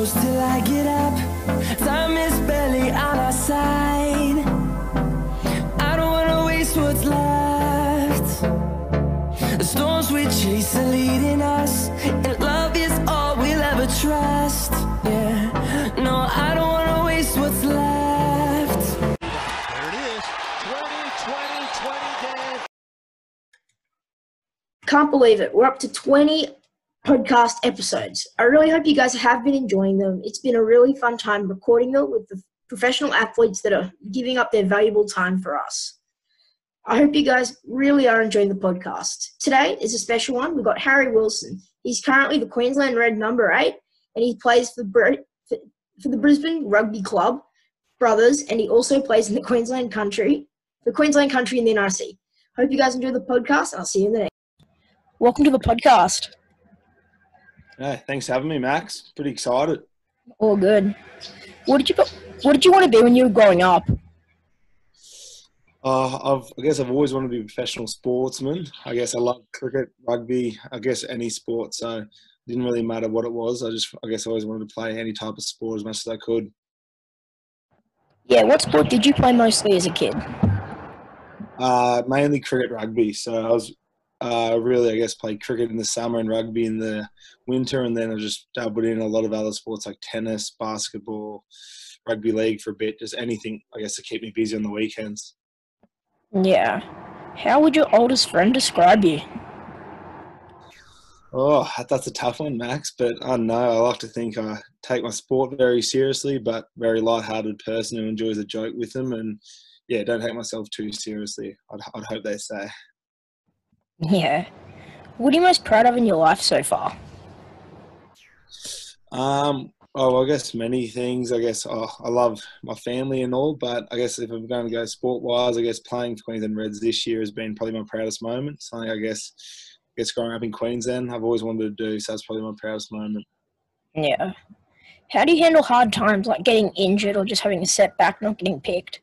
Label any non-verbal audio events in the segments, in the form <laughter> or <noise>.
close till I get up. Time is barely on our side. I don't wanna waste what's left. The storms we chase are leading us, and love is all we'll ever trust. Yeah, no, I don't wanna waste what's left. There it is. 20, 20, 20 game. Can't believe it. We're up to 20 podcast episodes. I really hope you guys have been enjoying them. It's been a really fun time recording them with the professional athletes that are giving up their valuable time for us. I hope you guys really are enjoying the podcast. Today is a special one. We've got Harry Wilson. He's currently the Queensland Red number eight, and he plays for, for the Brisbane Rugby Club Brothers, and he also plays in the Queensland Country, the Queensland Country in the NRC. Hope you guys enjoy the podcast. and I'll see you in the next. Welcome to the podcast. Yeah, thanks for having me, Max. Pretty excited. All good. What did you What did you want to be when you were growing up? Uh, I've, I guess I've always wanted to be a professional sportsman. I guess I love cricket, rugby, I guess any sport. So it didn't really matter what it was. I just, I guess I always wanted to play any type of sport as much as I could. Yeah. What sport did you play mostly as a kid? Uh, mainly cricket, rugby. So I was uh, really, I guess, played cricket in the summer and rugby in the winter, and then I just dabbled in a lot of other sports like tennis, basketball, rugby league for a bit, just anything, I guess, to keep me busy on the weekends. Yeah. How would your oldest friend describe you? Oh, that's a tough one, Max. But I don't know. I like to think I take my sport very seriously, but very light-hearted person who enjoys a joke with them, and yeah, don't take myself too seriously. I'd, I'd hope they say. Yeah. What are you most proud of in your life so far? Um, oh, I guess many things. I guess oh, I love my family and all, but I guess if I'm going to go sport-wise, I guess playing for Queensland Reds this year has been probably my proudest moment. Something I guess, I guess growing up in Queensland, I've always wanted to do. So that's probably my proudest moment. Yeah. How do you handle hard times like getting injured or just having a setback, not getting picked?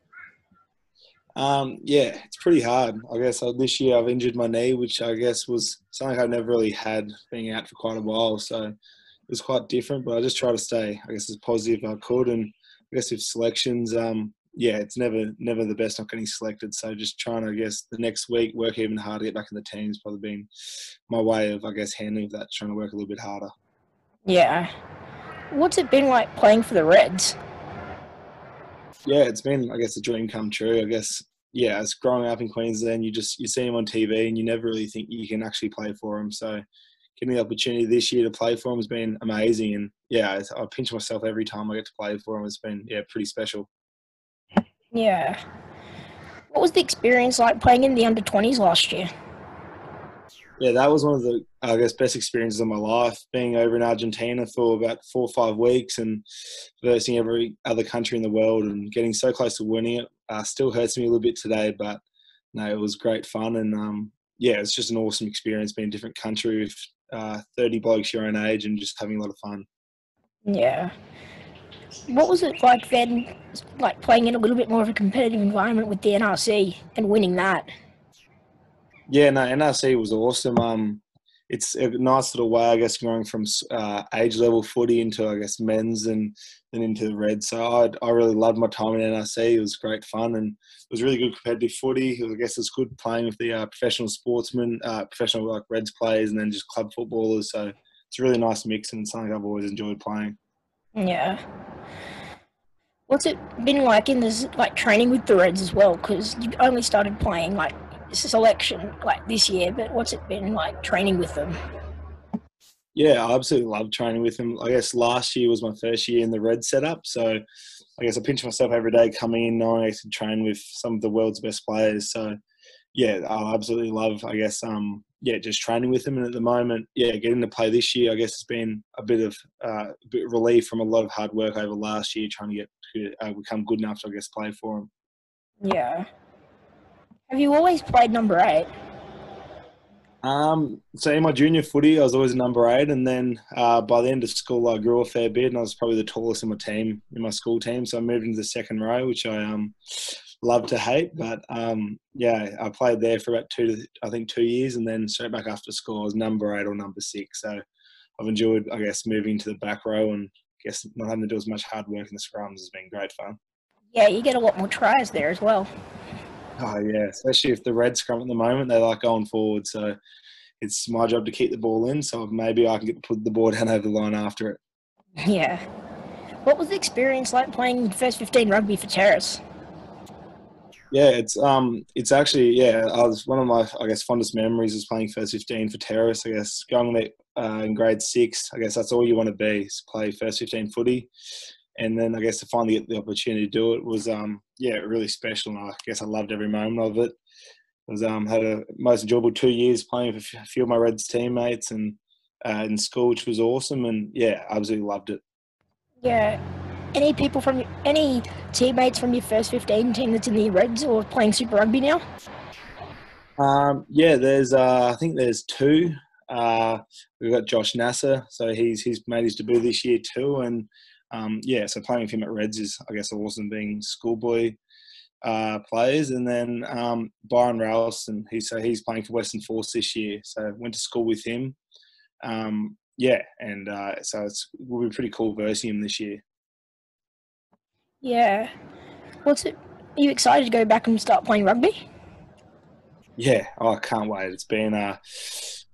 Um, yeah, it's pretty hard. I guess uh, this year I've injured my knee, which I guess was something I've never really had being out for quite a while. So it was quite different, but I just try to stay, I guess, as positive as I could. And I guess with selections, um, yeah, it's never never the best not getting selected. So just trying to, I guess, the next week work even harder to get back in the team's probably been my way of, I guess, handling that, trying to work a little bit harder. Yeah. What's it been like playing for the Reds? yeah, it's been, I guess, a dream come true. I guess, yeah, as growing up in Queensland, you just you see him on TV and you never really think you can actually play for him. So getting the opportunity this year to play for him has been amazing. And yeah, I, I pinch myself every time I get to play for him. It's been yeah, pretty special. Yeah. What was the experience like playing in the under 20s last year? Yeah, that was one of the I guess best experiences of my life. Being over in Argentina for about four or five weeks and versing every other country in the world and getting so close to winning it uh, still hurts me a little bit today. But no, it was great fun and um, yeah, it's just an awesome experience being in a different country with uh, 30 blokes your own age and just having a lot of fun. Yeah. What was it like then, like playing in a little bit more of a competitive environment with the NRC and winning that? Yeah, no, NRC was awesome. Um, it's a nice little way, I guess, going from uh, age level footy into, I guess, men's and then into the red. So I, I really loved my time in NRC. It was great fun and it was really good competitive footy. I guess it's good playing with the uh, professional sportsmen, uh, professional like Reds players, and then just club footballers. So it's a really nice mix and something I've always enjoyed playing. Yeah. What's it been like in this, like training with the Reds as well? Because you only started playing like selection like this year, but what's it been like training with them? Yeah, I absolutely love training with them. I guess last year was my first year in the red setup, so I guess I pinch myself every day coming in knowing I can train with some of the world's best players. So yeah, I absolutely love. I guess um yeah, just training with them, and at the moment, yeah, getting to play this year, I guess it's been a bit of uh, a bit of relief from a lot of hard work over last year, trying to get to uh, become good enough to I guess play for them. Yeah. Have you always played number eight? Um, so in my junior footy, I was always number eight, and then uh, by the end of school, I grew a fair bit, and I was probably the tallest in my team, in my school team. So I moved into the second row, which I um love to hate, but um yeah, I played there for about two, to, I think two years, and then straight back after school, I was number eight or number six. So I've enjoyed, I guess, moving to the back row and I guess not having to do as much hard work in the scrums has been great fun. Yeah, you get a lot more tries there as well. Oh yeah, especially if the red scrum at the moment they like going forward. So it's my job to keep the ball in. So maybe I can get put the ball <laughs> down over the line after it. Yeah. What was the experience like playing first 15 rugby for Terrace? Yeah, it's um, it's actually yeah. I was one of my I guess fondest memories is playing first fifteen for Terrace. I guess going there uh, in grade six. I guess that's all you want to be is play first fifteen footy, and then I guess to finally get the opportunity to do it was um, yeah, really special. And I guess I loved every moment of it. it was um, had a most enjoyable two years playing with a few of my Reds teammates and uh, in school, which was awesome. And yeah, absolutely loved it. Yeah. Any people from any teammates from your first 15 team that's in the Reds or playing Super Rugby now? Um, yeah, there's uh, I think there's two. Uh, we've got Josh Nasser, so he's he's made his debut this year too, and um, yeah, so playing with him at Reds is I guess awesome, being schoolboy uh, players, and then um, Byron Ralston, he's so he's playing for Western Force this year, so went to school with him. Um, yeah, and uh, so it's will be pretty cool versing him this year. Yeah. What's it? Are you excited to go back and start playing rugby? Yeah, oh, I can't wait. It's been uh,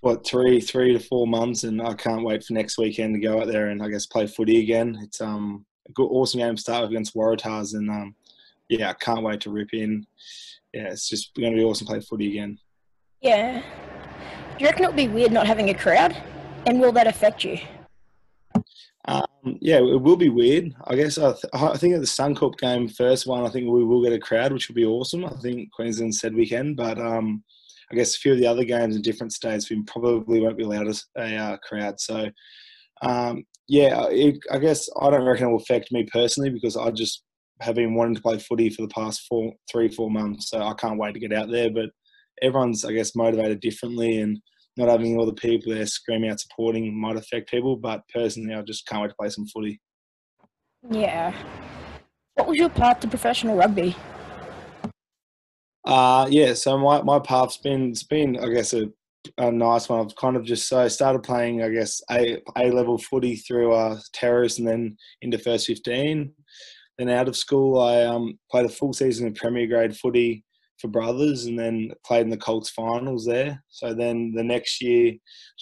what three, three to four months, and I can't wait for next weekend to go out there and I guess play footy again. It's um a good, awesome game to start with against Waratahs, and um, yeah, I can't wait to rip in. Yeah, it's just going to be awesome to play footy again. Yeah. Do you reckon it'll be weird not having a crowd? And will that affect you? Um, yeah, it will be weird. I guess I, th- I think at the Suncorp game, first one, I think we will get a crowd, which will be awesome. I think Queensland said we can, but um, I guess a few of the other games in different states, we probably won't be allowed a, uh, crowd. So, um, yeah, it, I guess I don't reckon it will affect me personally because I just have been wanting to play footy for the past four, three, four months. So I can't wait to get out there. But everyone's, I guess, motivated differently and not having all the people there screaming out supporting might affect people. But personally, I just can't wait to play some footy. Yeah. What was your path to professional rugby? Uh, yeah, so my, my path's been, it's been, I guess, a, a nice one. I've kind of just so started playing, I guess, A, A level footy through uh, Terrace and then into first 15. Then out of school, I um, played a full season of Premier Grade footy for brothers and then played in the Colts finals there. So then the next year,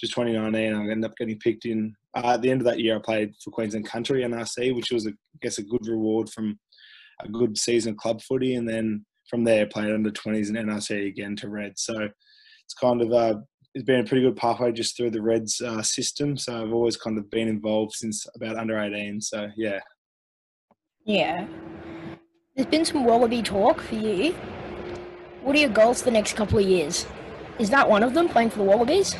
was 2019, I ended up getting picked in. Uh, at the end of that year, I played for Queensland Country NRC, which was, a, I guess, a good reward from a good season of club footy. And then from there, played under 20s and NRC again to Reds. So it's kind of uh, it's been a pretty good pathway just through the Reds uh, system. So I've always kind of been involved since about under 18. So yeah. Yeah. There's been some Wallaby talk for you. What are your goals for the next couple of years? Is that one of them, playing for the Wallabies?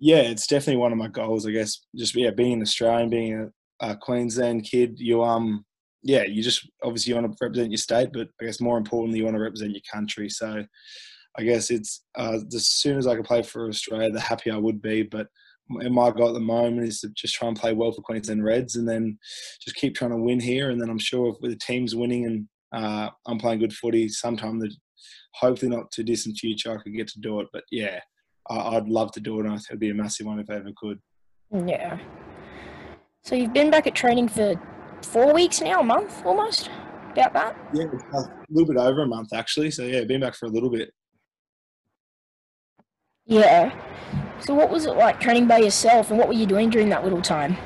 Yeah, it's definitely one of my goals. I guess just yeah, being an Australian, being a, a Queensland kid, you um yeah, you just obviously you want to represent your state, but I guess more importantly, you want to represent your country. So I guess it's uh, as soon as I can play for Australia, the happier I would be. But my goal at the moment is to just try and play well for Queensland Reds, and then just keep trying to win here. And then I'm sure if the team's winning and uh, I'm playing good footy, sometime the hopefully not too distant future, I could get to do it. But yeah, I, would love to do it. And I think it'd be a massive one if I ever could. Yeah. So you've been back at training for four weeks now, a month almost, about that. Yeah, a little bit over a month actually. So yeah, been back for a little bit. Yeah. So what was it like training by yourself, and what were you doing during that little time?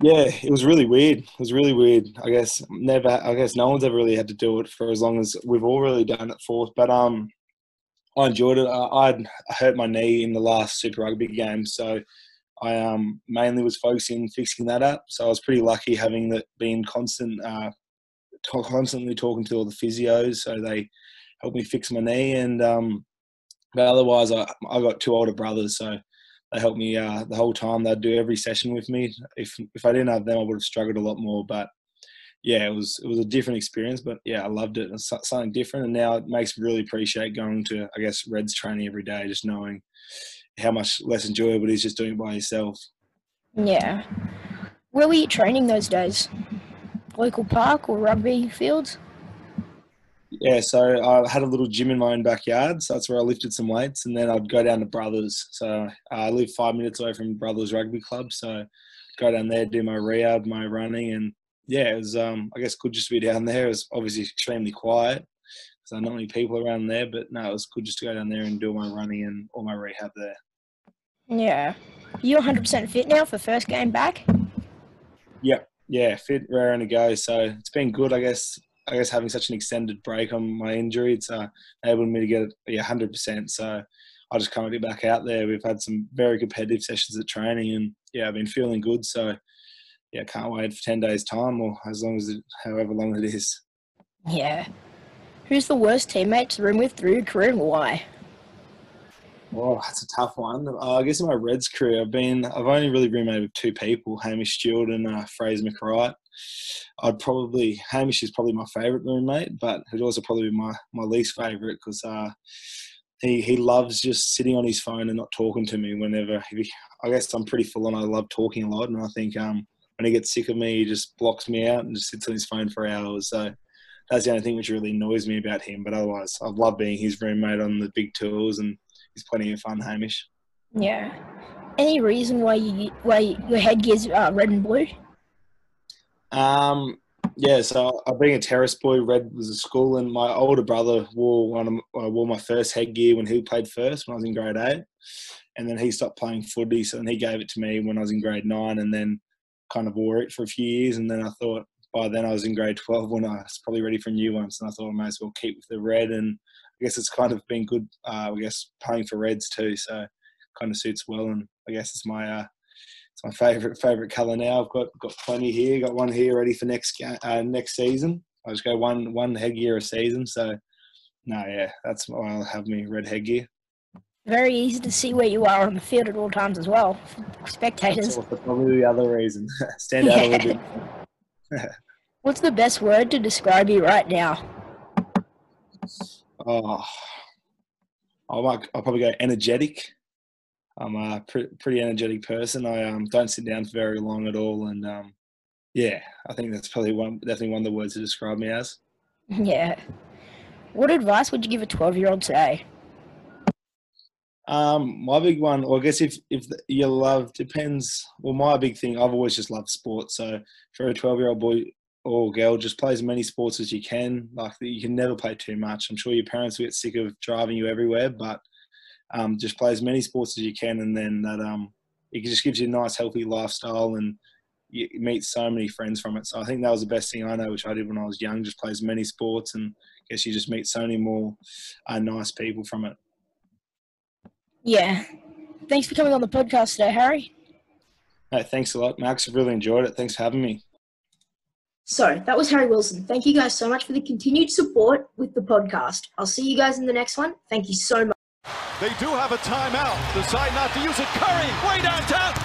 Yeah, it was really weird. It was really weird. I guess never. I guess no one's ever really had to do it for as long as we've all really done it for. But um, I enjoyed it. I, I'd hurt my knee in the last Super Rugby game, so I um mainly was focusing fixing that up. So I was pretty lucky having that being constant, uh, talk, constantly talking to all the physios, so they helped me fix my knee. And um, but otherwise, I I got two older brothers, so they helped me uh, the whole time. They'd do every session with me. If if I didn't have them, I would have struggled a lot more. But yeah, it was it was a different experience. But yeah, I loved it. It's something different, and now it makes me really appreciate going to I guess Reds training every day, just knowing how much less enjoyable it is just doing it by yourself. Yeah. Where were you training those days? Local park or rugby fields? yeah, so I had a little gym in my own backyard. So that's where I lifted some weights. And then I'd go down to Brothers. So uh, I live five minutes away from Brothers Rugby Club. So I'd go down there, do my rehab, my running, and yeah, it was um, I guess good just to be down there. It was obviously extremely quiet because not many people around there, but no, it was good just to go down there and do my running and all my rehab there. Yeah. You 100% fit now for first game back? Yep, yeah, fit, rare raring to go. So it's been good, I guess. I guess having such an extended break on my injury, it's uh, enabled me to get yeah, 100%. So I just can't get back out there. We've had some very competitive sessions at training, and yeah, I've been feeling good. So yeah, can't wait for 10 days' time or as long as it, however long it is. Yeah. Who's the worst teammate to room with through your career and why? Oh, that's a tough one. Uh, I guess in my Reds career, I've been I've only really roommated with two people, Hamish Stewart and uh, Fraser McReight. I'd probably Hamish is probably my favourite roommate, but he'd also probably be my, my least favourite because uh, he he loves just sitting on his phone and not talking to me whenever. He, I guess I'm pretty full on. I love talking a lot, and I think um, when he gets sick of me, he just blocks me out and just sits on his phone for hours. So that's the only thing which really annoys me about him. But otherwise, I love being his roommate on the big tours and he's plenty of fun, Hamish. Yeah. Any reason why you why your headgear's uh, red and blue? Um, yeah, so uh, being a terrace boy, red was a school, and my older brother wore one of, uh, wore my first headgear when he played first when I was in grade eight, and then he stopped playing footy, so then he gave it to me when I was in grade nine, and then kind of wore it for a few years, and then I thought by then I was in grade twelve when I was probably ready for a new ones, and I thought I might as well keep with the red and I guess it's kind of been good. Uh, I guess playing for Reds too, so kind of suits well. And I guess it's my uh, it's my favorite favorite color now. I've got got plenty here. Got one here ready for next uh, next season. I just go one one headgear a season. So no, yeah, that's why I'll have me red headgear. Very easy to see where you are on the field at all times as well. Spectators. That's probably the other reason. <laughs> Stand out a little bit. What's the best word to describe you right now? Oh, I might. I'll probably go energetic. I'm a pre- pretty energetic person. I um, don't sit down for very long at all, and um, yeah, I think that's probably one, definitely one of the words to describe me as. <laughs> Yeah. What advice would you give a 12 year old today? Um, my big one, well, I guess if if your love depends. Well, my big thing, I've always just loved sports. So for a 12 year old boy, or girl, just play as many sports as you can. Like you can never play too much. I'm sure your parents will get sick of driving you everywhere, but um, just play as many sports as you can, and then that um, it just gives you a nice, healthy lifestyle, and you meet so many friends from it. So I think that was the best thing I know, which I did when I was young. Just play as many sports, and I guess you just meet so many more uh, nice people from it. Yeah. Thanks for coming on the podcast today, Harry. Hey, thanks a lot, Max. I've really enjoyed it. Thanks for having me. So that was Harry Wilson. Thank you guys so much for the continued support with the podcast. I'll see you guys in the next one. Thank you so much. They do have a timeout. Decide not to use it. Curry way downtown.